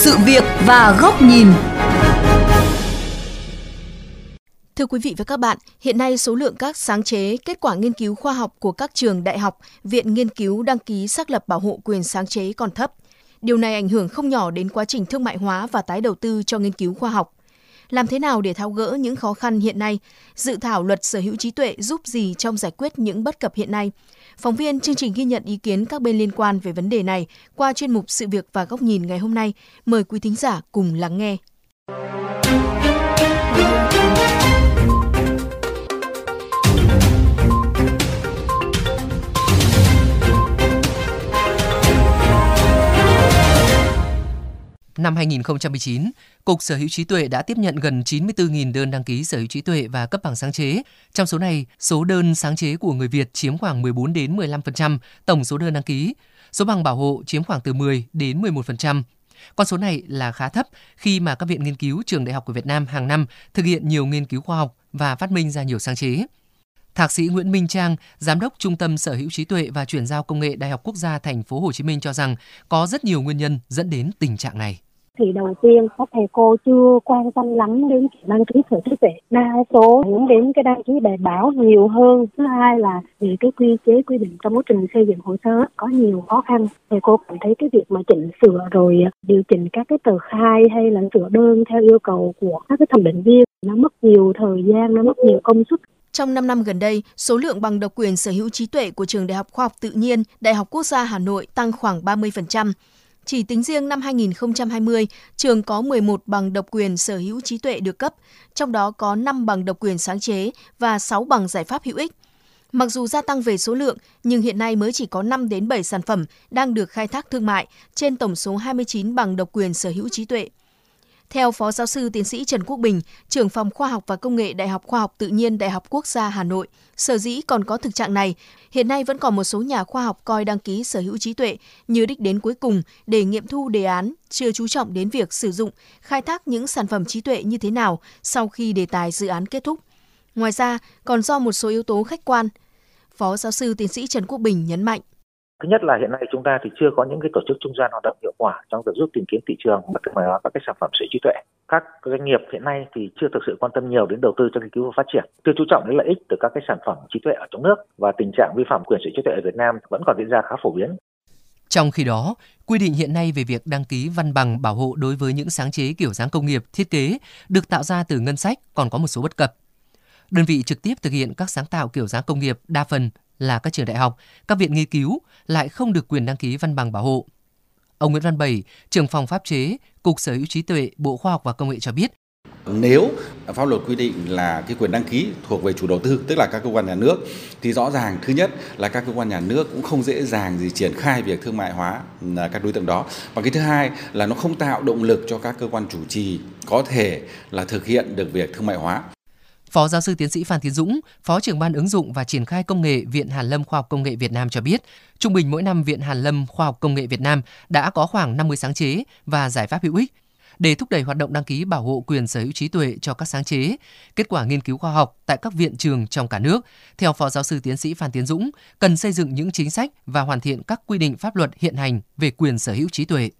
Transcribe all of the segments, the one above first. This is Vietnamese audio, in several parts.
sự việc và góc nhìn. Thưa quý vị và các bạn, hiện nay số lượng các sáng chế, kết quả nghiên cứu khoa học của các trường đại học, viện nghiên cứu đăng ký xác lập bảo hộ quyền sáng chế còn thấp. Điều này ảnh hưởng không nhỏ đến quá trình thương mại hóa và tái đầu tư cho nghiên cứu khoa học. Làm thế nào để tháo gỡ những khó khăn hiện nay? Dự thảo luật sở hữu trí tuệ giúp gì trong giải quyết những bất cập hiện nay? Phóng viên chương trình ghi nhận ý kiến các bên liên quan về vấn đề này qua chuyên mục Sự việc và góc nhìn ngày hôm nay. Mời quý thính giả cùng lắng nghe. Năm 2019, Cục Sở hữu trí tuệ đã tiếp nhận gần 94.000 đơn đăng ký sở hữu trí tuệ và cấp bằng sáng chế. Trong số này, số đơn sáng chế của người Việt chiếm khoảng 14 đến 15% tổng số đơn đăng ký. Số bằng bảo hộ chiếm khoảng từ 10 đến 11%. Con số này là khá thấp khi mà các viện nghiên cứu trường đại học của Việt Nam hàng năm thực hiện nhiều nghiên cứu khoa học và phát minh ra nhiều sáng chế. Thạc sĩ Nguyễn Minh Trang, giám đốc Trung tâm Sở hữu trí tuệ và chuyển giao công nghệ Đại học Quốc gia Thành phố Hồ Chí Minh cho rằng có rất nhiều nguyên nhân dẫn đến tình trạng này thì đầu tiên các thầy cô chưa quan tâm lắm đến đăng ký sở trí tuệ đa số hướng đến cái đăng ký bài báo nhiều hơn. Thứ hai là về cái quy chế quy định trong quá trình xây dựng hồ sơ có nhiều khó khăn. Thầy cô cảm thấy cái việc mà chỉnh sửa rồi điều chỉnh các cái tờ khai hay là sửa đơn theo yêu cầu của các cái thẩm định viên nó mất nhiều thời gian nó mất nhiều công sức. Trong 5 năm gần đây, số lượng bằng độc quyền sở hữu trí tuệ của Trường Đại học Khoa học Tự nhiên, Đại học Quốc gia Hà Nội tăng khoảng 30%. Chỉ tính riêng năm 2020, trường có 11 bằng độc quyền sở hữu trí tuệ được cấp, trong đó có 5 bằng độc quyền sáng chế và 6 bằng giải pháp hữu ích. Mặc dù gia tăng về số lượng, nhưng hiện nay mới chỉ có 5 đến 7 sản phẩm đang được khai thác thương mại trên tổng số 29 bằng độc quyền sở hữu trí tuệ. Theo Phó Giáo sư Tiến sĩ Trần Quốc Bình, trưởng phòng Khoa học và Công nghệ Đại học Khoa học Tự nhiên Đại học Quốc gia Hà Nội, sở dĩ còn có thực trạng này, hiện nay vẫn còn một số nhà khoa học coi đăng ký sở hữu trí tuệ như đích đến cuối cùng để nghiệm thu đề án, chưa chú trọng đến việc sử dụng, khai thác những sản phẩm trí tuệ như thế nào sau khi đề tài dự án kết thúc. Ngoài ra, còn do một số yếu tố khách quan. Phó Giáo sư Tiến sĩ Trần Quốc Bình nhấn mạnh. Thứ nhất là hiện nay chúng ta thì chưa có những cái tổ chức trung gian hoạt động hiệu quả trong việc giúp tìm kiếm thị trường và thương mại hóa các cái sản phẩm sở trí tuệ. Các doanh nghiệp hiện nay thì chưa thực sự quan tâm nhiều đến đầu tư cho nghiên cứu và phát triển, chưa chú trọng đến lợi ích từ các cái sản phẩm trí tuệ ở trong nước và tình trạng vi phạm quyền sở trí tuệ ở Việt Nam vẫn còn diễn ra khá phổ biến. Trong khi đó, quy định hiện nay về việc đăng ký văn bằng bảo hộ đối với những sáng chế kiểu dáng công nghiệp, thiết kế được tạo ra từ ngân sách còn có một số bất cập. Đơn vị trực tiếp thực hiện các sáng tạo kiểu dáng công nghiệp đa phần là các trường đại học, các viện nghiên cứu lại không được quyền đăng ký văn bằng bảo hộ. Ông Nguyễn Văn Bảy, trưởng phòng pháp chế, Cục Sở hữu trí tuệ, Bộ Khoa học và Công nghệ cho biết, nếu pháp luật quy định là cái quyền đăng ký thuộc về chủ đầu tư, tức là các cơ quan nhà nước, thì rõ ràng thứ nhất là các cơ quan nhà nước cũng không dễ dàng gì triển khai việc thương mại hóa à, các đối tượng đó. Và cái thứ hai là nó không tạo động lực cho các cơ quan chủ trì có thể là thực hiện được việc thương mại hóa. Phó giáo sư tiến sĩ Phan Tiến Dũng, Phó trưởng ban ứng dụng và triển khai công nghệ Viện Hàn Lâm Khoa học Công nghệ Việt Nam cho biết, trung bình mỗi năm Viện Hàn Lâm Khoa học Công nghệ Việt Nam đã có khoảng 50 sáng chế và giải pháp hữu ích để thúc đẩy hoạt động đăng ký bảo hộ quyền sở hữu trí tuệ cho các sáng chế, kết quả nghiên cứu khoa học tại các viện trường trong cả nước. Theo Phó Giáo sư Tiến sĩ Phan Tiến Dũng, cần xây dựng những chính sách và hoàn thiện các quy định pháp luật hiện hành về quyền sở hữu trí tuệ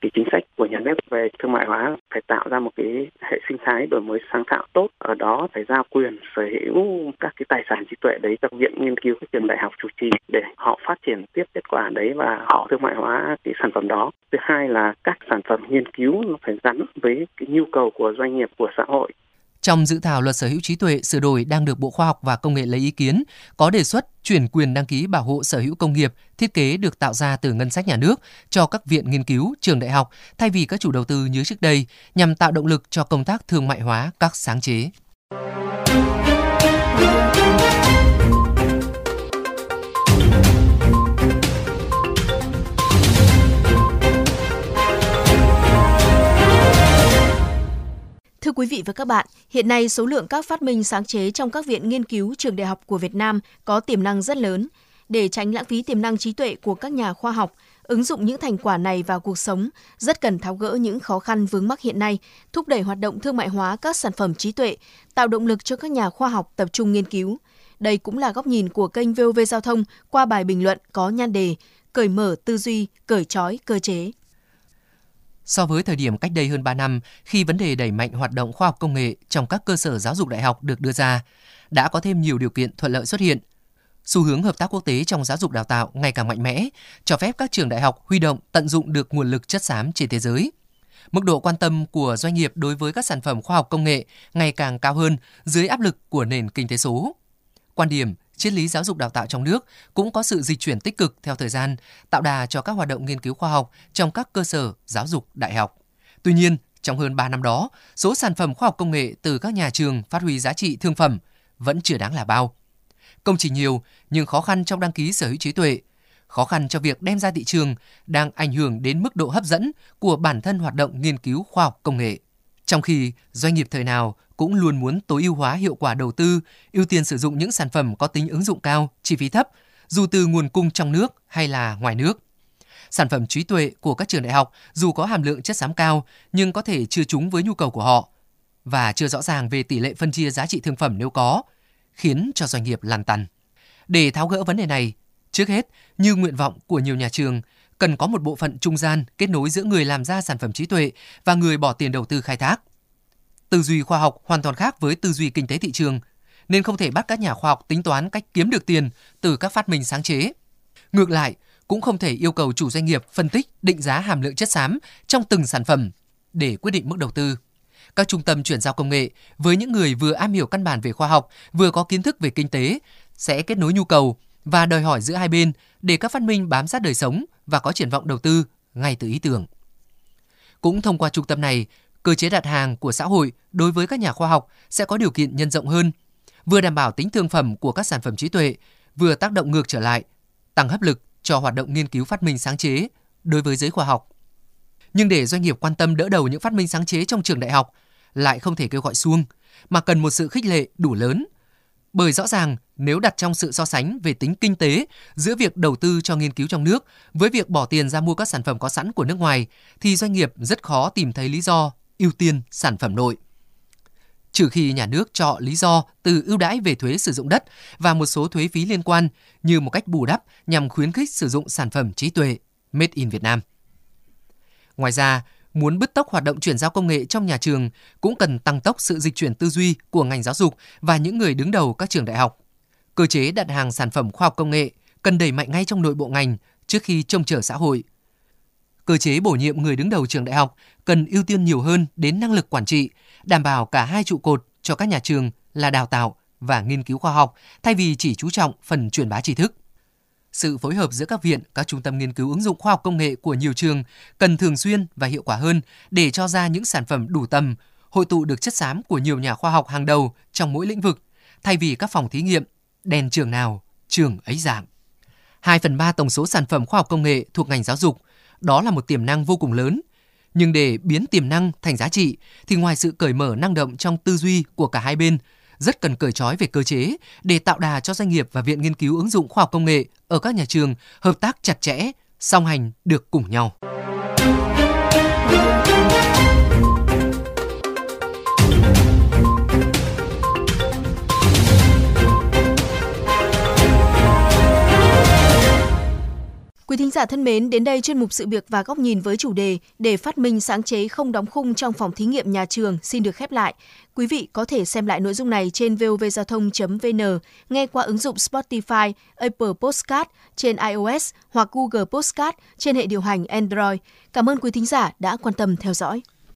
cái chính sách của nhà nước về thương mại hóa phải tạo ra một cái hệ sinh thái đổi mới sáng tạo tốt, ở đó phải giao quyền sở hữu các cái tài sản trí tuệ đấy cho viện nghiên cứu các trường đại học chủ trì để họ phát triển tiếp kết quả đấy và họ thương mại hóa cái sản phẩm đó. Thứ hai là các sản phẩm nghiên cứu nó phải gắn với cái nhu cầu của doanh nghiệp, của xã hội trong dự thảo luật sở hữu trí tuệ sửa đổi đang được Bộ Khoa học và Công nghệ lấy ý kiến, có đề xuất chuyển quyền đăng ký bảo hộ sở hữu công nghiệp, thiết kế được tạo ra từ ngân sách nhà nước cho các viện nghiên cứu, trường đại học thay vì các chủ đầu tư như trước đây nhằm tạo động lực cho công tác thương mại hóa các sáng chế. Quý vị và các bạn, hiện nay số lượng các phát minh sáng chế trong các viện nghiên cứu trường đại học của Việt Nam có tiềm năng rất lớn. Để tránh lãng phí tiềm năng trí tuệ của các nhà khoa học, ứng dụng những thành quả này vào cuộc sống, rất cần tháo gỡ những khó khăn vướng mắc hiện nay, thúc đẩy hoạt động thương mại hóa các sản phẩm trí tuệ, tạo động lực cho các nhà khoa học tập trung nghiên cứu. Đây cũng là góc nhìn của kênh VOV Giao thông qua bài bình luận có nhan đề Cởi mở tư duy, cởi trói cơ chế. So với thời điểm cách đây hơn 3 năm, khi vấn đề đẩy mạnh hoạt động khoa học công nghệ trong các cơ sở giáo dục đại học được đưa ra, đã có thêm nhiều điều kiện thuận lợi xuất hiện. Xu hướng hợp tác quốc tế trong giáo dục đào tạo ngày càng mạnh mẽ, cho phép các trường đại học huy động tận dụng được nguồn lực chất xám trên thế giới. Mức độ quan tâm của doanh nghiệp đối với các sản phẩm khoa học công nghệ ngày càng cao hơn dưới áp lực của nền kinh tế số. Quan điểm, triết lý giáo dục đào tạo trong nước cũng có sự dịch chuyển tích cực theo thời gian, tạo đà cho các hoạt động nghiên cứu khoa học trong các cơ sở giáo dục đại học. Tuy nhiên, trong hơn 3 năm đó, số sản phẩm khoa học công nghệ từ các nhà trường phát huy giá trị thương phẩm vẫn chưa đáng là bao. Công trình nhiều nhưng khó khăn trong đăng ký sở hữu trí tuệ, khó khăn cho việc đem ra thị trường đang ảnh hưởng đến mức độ hấp dẫn của bản thân hoạt động nghiên cứu khoa học công nghệ. Trong khi doanh nghiệp thời nào cũng luôn muốn tối ưu hóa hiệu quả đầu tư, ưu tiên sử dụng những sản phẩm có tính ứng dụng cao, chi phí thấp, dù từ nguồn cung trong nước hay là ngoài nước. Sản phẩm trí tuệ của các trường đại học dù có hàm lượng chất xám cao nhưng có thể chưa trúng với nhu cầu của họ và chưa rõ ràng về tỷ lệ phân chia giá trị thương phẩm nếu có, khiến cho doanh nghiệp lăn tăn. Để tháo gỡ vấn đề này, trước hết, như nguyện vọng của nhiều nhà trường, cần có một bộ phận trung gian kết nối giữa người làm ra sản phẩm trí tuệ và người bỏ tiền đầu tư khai thác. Tư duy khoa học hoàn toàn khác với tư duy kinh tế thị trường, nên không thể bắt các nhà khoa học tính toán cách kiếm được tiền từ các phát minh sáng chế. Ngược lại, cũng không thể yêu cầu chủ doanh nghiệp phân tích, định giá hàm lượng chất xám trong từng sản phẩm để quyết định mức đầu tư. Các trung tâm chuyển giao công nghệ với những người vừa am hiểu căn bản về khoa học, vừa có kiến thức về kinh tế sẽ kết nối nhu cầu và đòi hỏi giữa hai bên để các phát minh bám sát đời sống và có triển vọng đầu tư ngay từ ý tưởng. Cũng thông qua trung tâm này, cơ chế đặt hàng của xã hội đối với các nhà khoa học sẽ có điều kiện nhân rộng hơn, vừa đảm bảo tính thương phẩm của các sản phẩm trí tuệ, vừa tác động ngược trở lại, tăng hấp lực cho hoạt động nghiên cứu phát minh sáng chế đối với giới khoa học. Nhưng để doanh nghiệp quan tâm đỡ đầu những phát minh sáng chế trong trường đại học lại không thể kêu gọi xuông, mà cần một sự khích lệ đủ lớn. Bởi rõ ràng nếu đặt trong sự so sánh về tính kinh tế giữa việc đầu tư cho nghiên cứu trong nước với việc bỏ tiền ra mua các sản phẩm có sẵn của nước ngoài thì doanh nghiệp rất khó tìm thấy lý do ưu tiên sản phẩm nội. Trừ khi nhà nước cho lý do từ ưu đãi về thuế sử dụng đất và một số thuế phí liên quan như một cách bù đắp nhằm khuyến khích sử dụng sản phẩm trí tuệ made in Việt Nam. Ngoài ra, muốn bứt tốc hoạt động chuyển giao công nghệ trong nhà trường cũng cần tăng tốc sự dịch chuyển tư duy của ngành giáo dục và những người đứng đầu các trường đại học. Cơ chế đặt hàng sản phẩm khoa học công nghệ cần đẩy mạnh ngay trong nội bộ ngành trước khi trông chờ xã hội. Cơ chế bổ nhiệm người đứng đầu trường đại học cần ưu tiên nhiều hơn đến năng lực quản trị, đảm bảo cả hai trụ cột cho các nhà trường là đào tạo và nghiên cứu khoa học thay vì chỉ chú trọng phần truyền bá tri thức sự phối hợp giữa các viện, các trung tâm nghiên cứu ứng dụng khoa học công nghệ của nhiều trường cần thường xuyên và hiệu quả hơn để cho ra những sản phẩm đủ tầm, hội tụ được chất xám của nhiều nhà khoa học hàng đầu trong mỗi lĩnh vực, thay vì các phòng thí nghiệm, đèn trường nào, trường ấy dạng. 2 phần 3 tổng số sản phẩm khoa học công nghệ thuộc ngành giáo dục, đó là một tiềm năng vô cùng lớn. Nhưng để biến tiềm năng thành giá trị thì ngoài sự cởi mở năng động trong tư duy của cả hai bên, rất cần cởi trói về cơ chế để tạo đà cho doanh nghiệp và viện nghiên cứu ứng dụng khoa học công nghệ ở các nhà trường hợp tác chặt chẽ, song hành được cùng nhau. Quý thính giả thân mến, đến đây chuyên mục sự việc và góc nhìn với chủ đề để phát minh sáng chế không đóng khung trong phòng thí nghiệm nhà trường xin được khép lại. Quý vị có thể xem lại nội dung này trên vovgiao thông.vn, nghe qua ứng dụng Spotify, Apple Podcast trên iOS hoặc Google Podcast trên hệ điều hành Android. Cảm ơn quý thính giả đã quan tâm theo dõi.